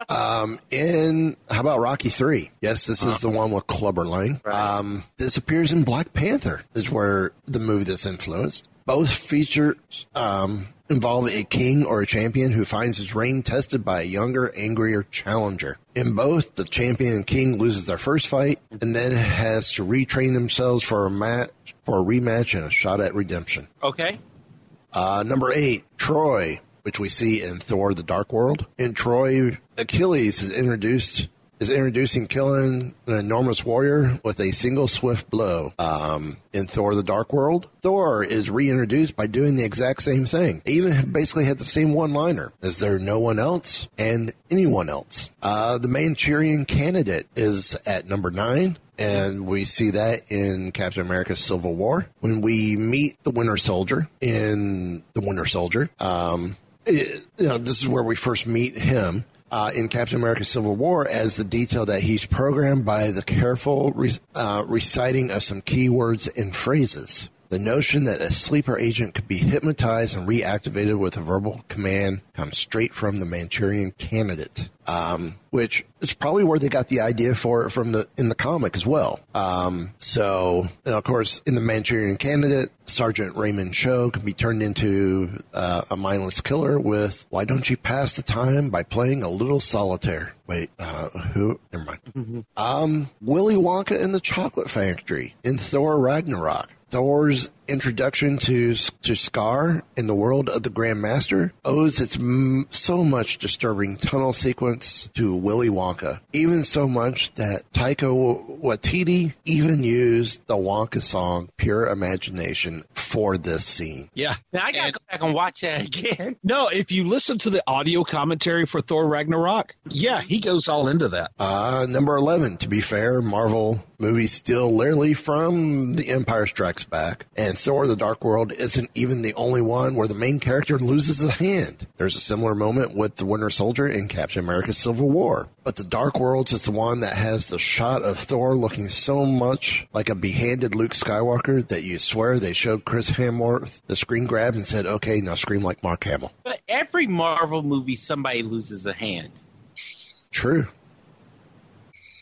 Um, in how about Rocky Three? Yes, this is the one with Clubber Lang. Um, this appears in Black Panther. Is where the movie that's influenced. Both features um, involve a king or a champion who finds his reign tested by a younger, angrier challenger. In both, the champion and king loses their first fight and then has to retrain themselves for a match, for a rematch and a shot at redemption. Okay. Uh, number eight, Troy, which we see in Thor: The Dark World. In Troy, Achilles is introduced is introducing killing an enormous warrior with a single swift blow. Um, in Thor: The Dark World, Thor is reintroduced by doing the exact same thing. They even basically had the same one-liner: "Is there no one else and anyone else?" Uh, the Manchurian Candidate is at number nine. And we see that in Captain America Civil War. When we meet the Winter Soldier in the Winter Soldier, um, it- you know, this is where we first meet him. Uh, in Captain America Civil War, as the detail that he's programmed by the careful re- uh, reciting of some keywords and phrases. The notion that a sleeper agent could be hypnotized and reactivated with a verbal command comes straight from the Manchurian Candidate, um, which is probably where they got the idea for it from the in the comic as well. Um, so, and of course, in the Manchurian Candidate, Sergeant Raymond Cho can be turned into uh, a mindless killer with "Why don't you pass the time by playing a little solitaire?" Wait, uh, who? Never mind. Um, Willy Wonka and the Chocolate Factory in Thor Ragnarok. Thor's introduction to to Sakaar in the world of the Grandmaster owes its m- so much disturbing tunnel sequence to Willy Wonka. Even so much that Taika Waititi even used the Wonka song "Pure Imagination" for this scene. Yeah. Now I gotta go back and watch that again. No, if you listen to the audio commentary for Thor Ragnarok, yeah, he goes all into that. Uh, number 11, to be fair, Marvel movies still literally from The Empire Strikes Back. And Thor the Dark World isn't even the only one where the main character loses a hand. There's a similar moment with the Winter Soldier in Captain America Civil War. But the Dark Worlds is the one that has the shot of Thor looking so much like a behanded Luke Skywalker that you swear they showed Chris Hemsworth the screen grab and said, okay, now scream like Mark Hamill. But every Marvel movie, somebody loses a hand. True.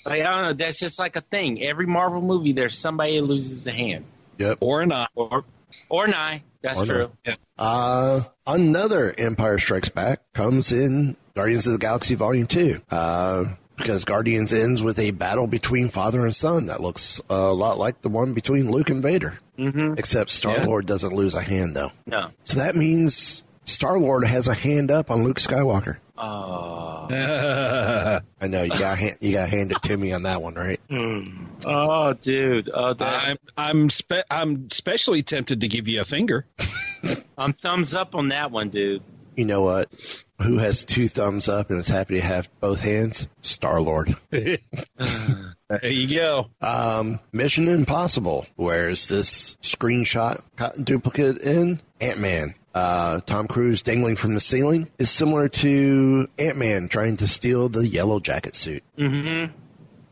Like, I don't know. That's just like a thing. Every Marvel movie, there's somebody who loses a hand. Yep. Or an eye. Or, or an eye. That's Or true. eye. Uh, another Empire Strikes Back comes in Guardians of the Galaxy Volume 2. Uh, because Guardians ends with a battle between father and son that looks a lot like the one between Luke and Vader. Mm-hmm. Except Star Lord doesn't lose a hand, though. No. So that means Star Lord has a hand up on Luke Skywalker. Oh. I know you got hand, you got handed to me on that one, right? Oh, dude. Oh, that, I'm I'm spe- I'm especially tempted to give you a finger. I'm thumbs up on that one, dude. You know what? Who has two thumbs up and is happy to have both hands? Star Lord. There you go. Um, Mission Impossible. Where's this screenshot co- duplicate in? Ant Man. Uh, Tom Cruise dangling from the ceiling is similar to Ant Man trying to steal the yellow jacket suit. Mm-hmm.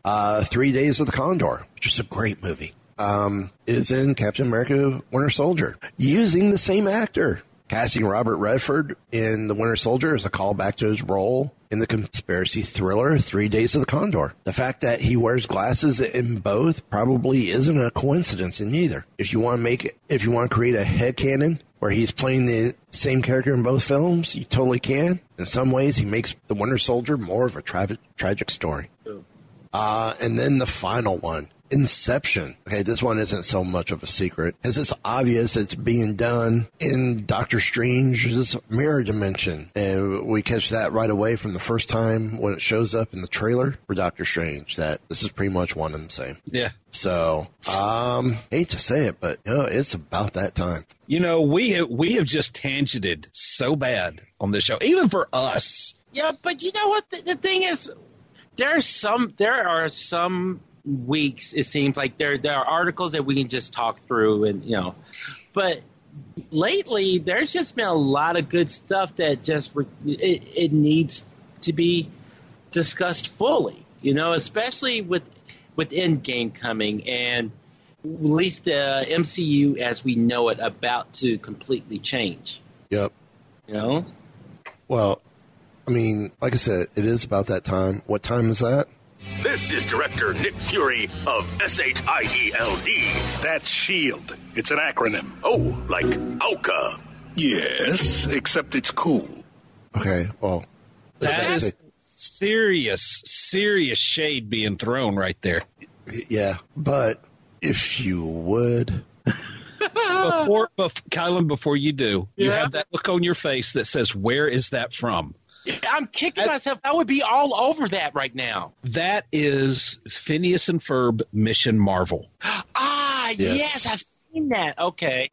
Uh, Three Days of the Condor, which is a great movie. um, is in Captain America Winter Soldier using the same actor. Casting Robert Redford in The Winter Soldier is a callback to his role in the conspiracy thriller Three Days of the Condor. The fact that he wears glasses in both probably isn't a coincidence in either. If you want to make it, if you want to create a head headcanon where he's playing the same character in both films, you totally can. In some ways, he makes The Winter Soldier more of a tra- tragic story. Uh, and then the final one, Inception. Okay, this one isn't so much of a secret because it's obvious it's being done in Doctor Strange's mirror dimension. And we catch that right away from the first time when it shows up in the trailer for Doctor Strange that this is pretty much one and the same. Yeah. So, um, hate to say it, but you know, it's about that time. You know, we have, we have just tangented so bad on this show, even for us. Yeah, but you know what? The, the thing is, there's some there are some weeks it seems like there there are articles that we can just talk through and you know but lately there's just been a lot of good stuff that just re- it, it needs to be discussed fully you know especially with with endgame coming and at least uh, the mcu as we know it about to completely change Yep. you know Well, I mean, like I said, it is about that time. What time is that? This is director Nick Fury of SHIELD. That's SHIELD. It's an acronym. Oh, like OWCA. Yes, except it's cool. Okay, well, That is serious, serious shade being thrown right there. yeah, but if you would, Before, bef- Kylan, before you do, you have that look on your face that says, "Where is that from?" I'm kicking myself i would be all over that right now That is Phineas and Ferb Mission Marvel. Ah, Yes. yes, I've seen that. Okay.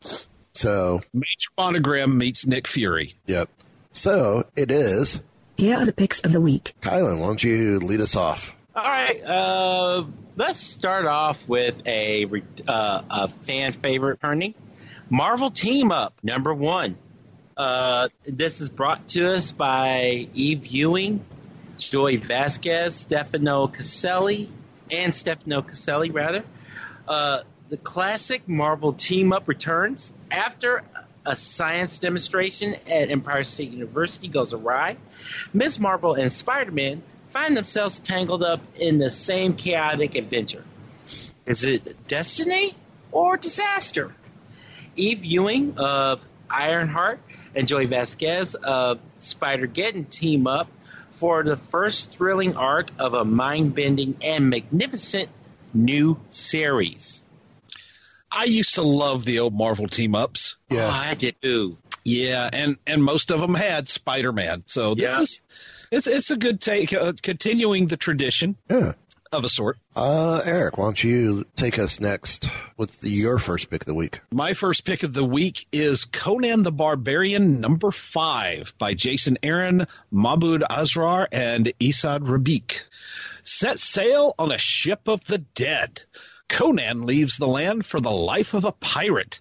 so Major Monogram meets Nick Fury. yep. So it is. Here are the picks of the week. Kylan, why don't you lead us off? All right. Uh, let's start off with a uh, a fan favorite, Ernie. Marvel Team Up number one. Uh, this is brought to us by Eve Ewing, Joey Vasquez, Stefano Caselli, and Stefano Caselli rather. Uh, the classic Marvel Team Up returns after a science demonstration at Empire State University goes awry. Ms. Marvel and Spider Man find themselves tangled up in the same chaotic adventure. Is it destiny or disaster? Eve Ewing of Ironheart and Joey Vasquez of Spider Geddon team up for the first thrilling arc of a mind bending and magnificent new series. I used to love the old Marvel team ups. Yeah. Oh, I did too. Yeah, and and most of them had Spider Man. So this Yeah. is it's it's a good take, uh, continuing the tradition Yeah. Of a sort. Uh, Eric, why don't you take us next with the, your first pick of the week? My first pick of the week is Conan the Barbarian number five by Jason Aaron, Mahmoud Asrar, and Isad Rabik. Set sail on a ship of the dead. Conan leaves the land for the life of a pirate.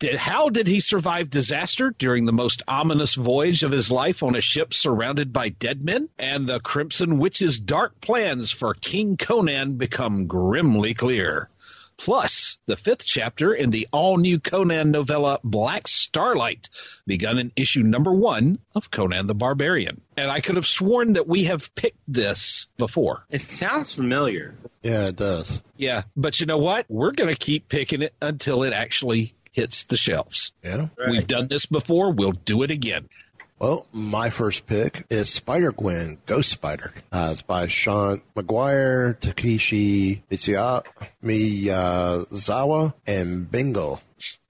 Did, how did he survive disaster during the most ominous voyage of his life on a ship surrounded by dead men? And the Crimson Witch's dark plans for King Conan become grimly clear. Plus, the fifth chapter in the all new Conan novella Black Starlight, begun in issue number one of Conan the Barbarian. And I could have sworn that we have picked this before. It sounds familiar. Yeah, it does. Yeah, but you know what? We're going to keep picking it until it actually hits the shelves. Yeah. We've done this before, we'll do it again. Well, my first pick is Spider Gwen, Ghost Spider. Uh, it's by Sean McGuire, Takeshi Mitsuya, Miyazawa, and Bingo.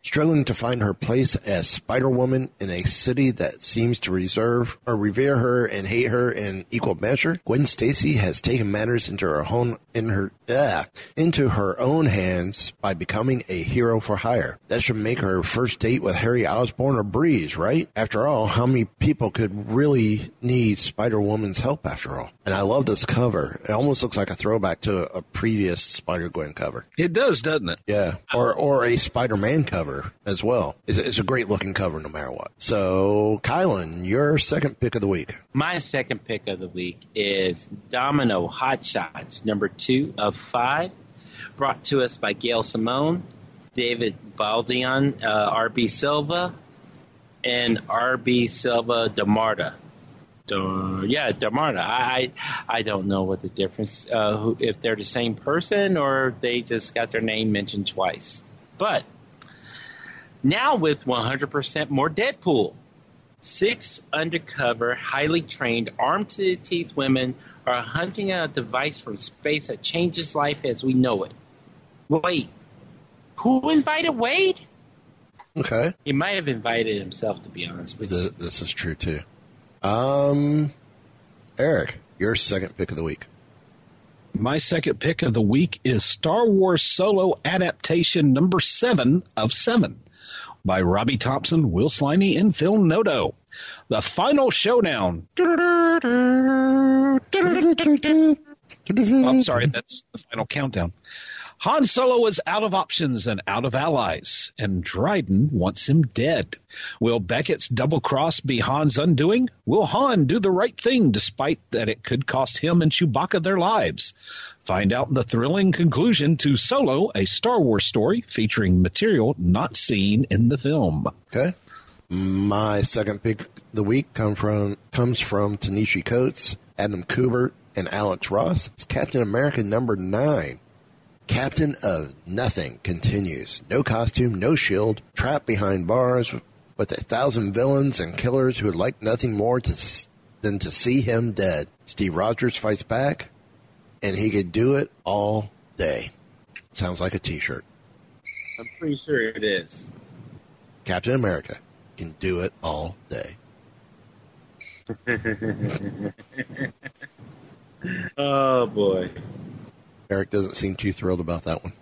Struggling to find her place as Spider Woman in a city that seems to reserve or revere her and hate her in equal measure, Gwen Stacy has taken matters into her own in her uh, into her own hands by becoming a hero for hire. That should make her first date with Harry Osborn a breeze, right? After all, how many people could really need Spider Woman's help after all? And I love this cover. It almost looks like a throwback to a previous Spider Gwen cover. It does, doesn't it? Yeah, or or a Spider-Man cover as well. It's, it's a great looking cover no matter what. So, Kylan, your second pick of the week. My second pick of the week is Domino Hot Shots, number two of five. brought to us by Gail Simone, David Baldeón, uh, R.B. Silva, and R.B. Silva Demarta. Uh, yeah, Demarta. I I don't know what the difference uh, who, if they're the same person or they just got their name mentioned twice. But now with 100% more Deadpool, six undercover, highly trained, armed to the teeth women are hunting a device from space that changes life as we know it. Wait, who invited Wade? Okay. He might have invited himself, to be honest with you. This is true too. Um, Eric, your second pick of the week. My second pick of the week is Star Wars Solo adaptation number seven of seven by Robbie Thompson, Will Sliney, and Phil Noto. The final showdown. Oh, I'm sorry, that's the final countdown. Han Solo is out of options and out of allies, and Dryden wants him dead. Will Beckett's double cross be Han's undoing? Will Han do the right thing despite that it could cost him and Chewbacca their lives? Find out the thrilling conclusion to Solo, a Star Wars story featuring material not seen in the film. Okay. My second pick the week come from comes from Ta-Nehisi Coates, Adam Kubert, and Alex Ross. It's Captain America number nine. Captain of Nothing continues. No costume, no shield, trapped behind bars with a thousand villains and killers who would like nothing more to, than to see him dead. Steve Rogers fights back, and he could do it all day. Sounds like a t-shirt. I'm pretty sure it is. Captain America can do it all day. oh boy. Eric doesn't seem too thrilled about that one.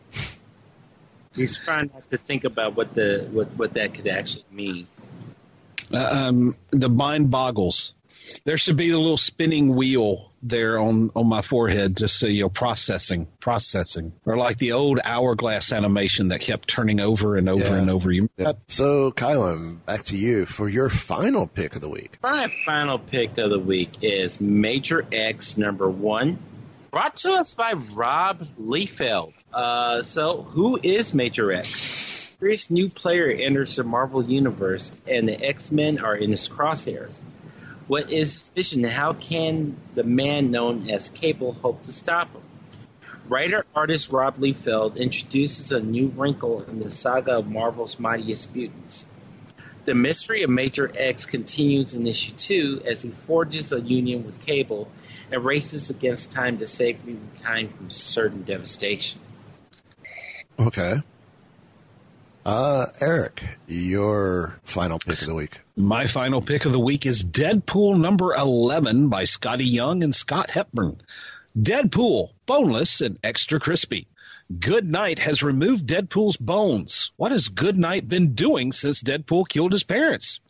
He's trying not to think about what the what, what that could actually mean. Uh, um, the mind boggles. There should be a little spinning wheel there on, on my forehead, just so you know, processing, processing, or like the old hourglass animation that kept turning over and over Yeah. and over. You Yeah. So, Kylan, back to you for your final pick of the week. My final pick of the week is Major X number one, brought to us by Rob Liefeld. Uh, so, who is Major X? This new player enters the Marvel Universe, and the X Men are in his crosshairs. What is his vision? how can the man known as Cable hope to stop him? Writer artist Rob Liefeld introduces a new wrinkle in the saga of Marvel's mightiest mutants. The mystery of Major X continues in issue two as he forges a union with Cable and races against time to save humankind from certain devastation. Okay. Uh, Eric, your final pick of the week. My final pick of the week is Deadpool number 11 by Skottie Young and Scott Hepburn. Deadpool, boneless and extra crispy. Good Night has removed Deadpool's bones. What has Good Night been doing since Deadpool killed his parents?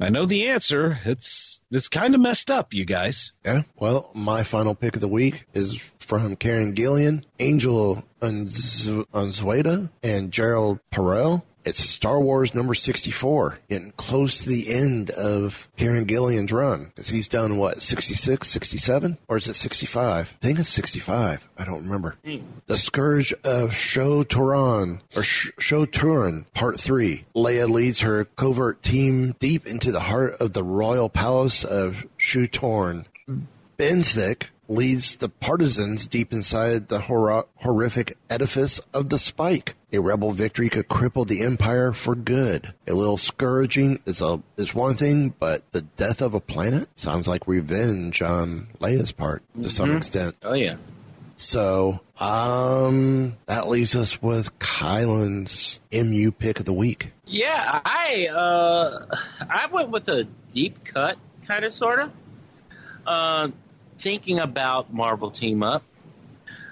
I know the answer. It's it's kind of messed up, you guys. Yeah. Well, my final pick of the week is from Karen Gillian, Angel Unz- Unzueta, and Gerald Perel. It's Star Wars number 64, getting close to the end of Karen Gillian's run. Because he's done, what, 66, 67? Or is it 65? I think it's 65. I don't remember. The Scourge of Shu-Torun, or Sh- Shu-Torun, Part 3. Leia leads her covert team deep into the heart of the royal palace of Shu-Torun. Benthic leads the partisans deep inside the hor- horrific edifice of the Spike. A rebel victory could cripple the empire for good. A little scourging is a is one thing, but the death of a planet sounds like revenge on Leia's part to some Mhm. extent. Oh yeah. So, um, that leaves us with Kylan's MU pick of the week. Yeah, I uh, I went with a deep cut kind of sort of. Uh, thinking about Marvel Team Up.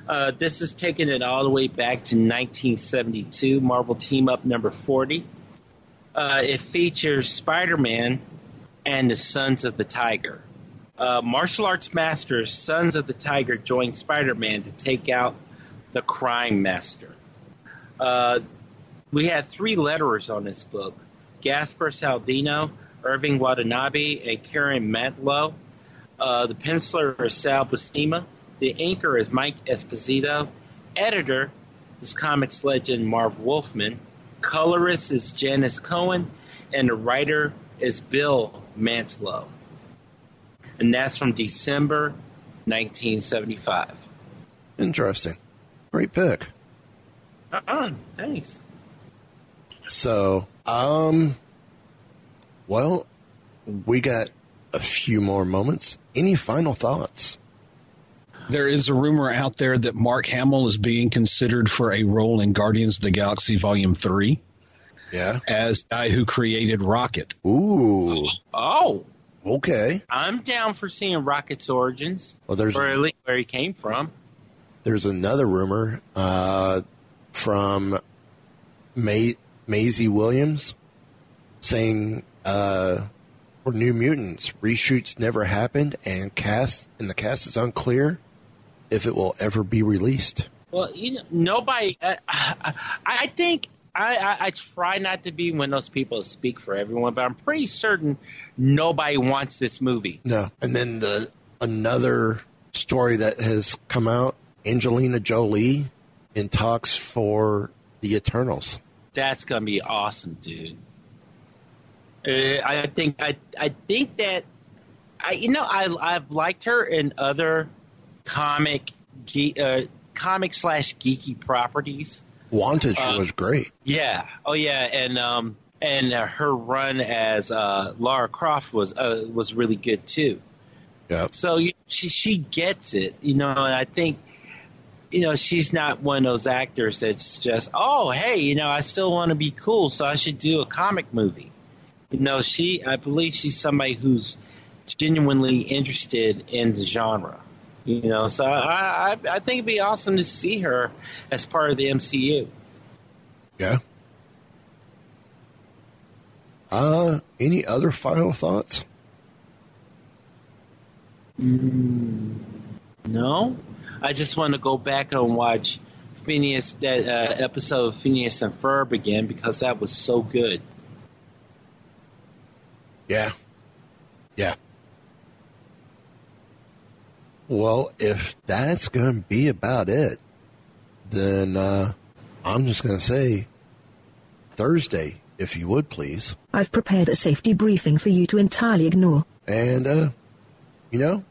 Uh, this is taking it all the way back to 1972, Marvel Team Up number 40. Uh, it features Spider Man and the Sons of the Tiger. Uh, martial arts masters, Sons of the Tiger, join Spider Man to take out the Crime Master. Uh, we had three letterers on this book Gaspar Saladino, Irving Watanabe, and Karen Mantlo. Uh, the penciler is Sal Buscema. The anchor is Mike Esposito. editor is comics legend Marv Wolfman. Colorist is Janice Cohen, and the writer is Bill Mantlo. And that's from December 1975. Interesting. Great pick. Uh-uh, thanks. So, um, well, we got a few more moments. Any final thoughts? There is a rumor out there that Mark Hamill is being considered for a role in Guardians of the Galaxy Volume 3 Yeah. as guy who created Rocket. Ooh. Oh, Okay. I'm down for seeing Rocket's origins, Well, there's or at least where he came from. there's another rumor uh, from May, Maisie Williams saying uh, for New Mutants reshoots never happened and cast and the cast is unclear if it will ever be released. Well, you know, nobody. Uh, I, I think I, I, I try not to be one of those people that speak for everyone, but I'm pretty certain nobody wants this movie. No. And then the another story that has come out: Angelina Jolie in talks for the Eternals. That's gonna be awesome, dude. Uh, I think I I think that I you know I I've liked her in other comic ge- uh, comic slash geeky properties. Wanted, she Uh, was great. Yeah. Oh yeah, and um and uh, her run as uh, Lara Croft was uh, was really good too. Yeah. So you, she she gets it, you know. And I think you know she's not one of those actors that's just oh hey you know I still want to be cool so I should do a comic movie. Know she I believe she's somebody who's genuinely interested in the genre. You know, so I I, I think it'd be awesome to see her as part of the MCU. Yeah. Uh, any other final thoughts? Mm, no, I just want to go back and watch Phineas that uh, episode of Phineas and Ferb again because that was so good. Yeah. Yeah. Well, if that's going to be about it, then uh, I'm just going to say Thursday, if you would please. I've prepared a safety briefing for you to entirely ignore. And, uh, you know,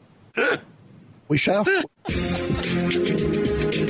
we shall.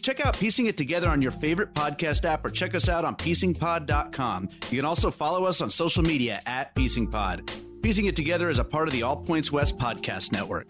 Check out Piecing It Together on your favorite podcast app or check us out on piecingpod.com. You can also follow us on social media at piecingpod. Piecing It Together is a part of the All Points West podcast network.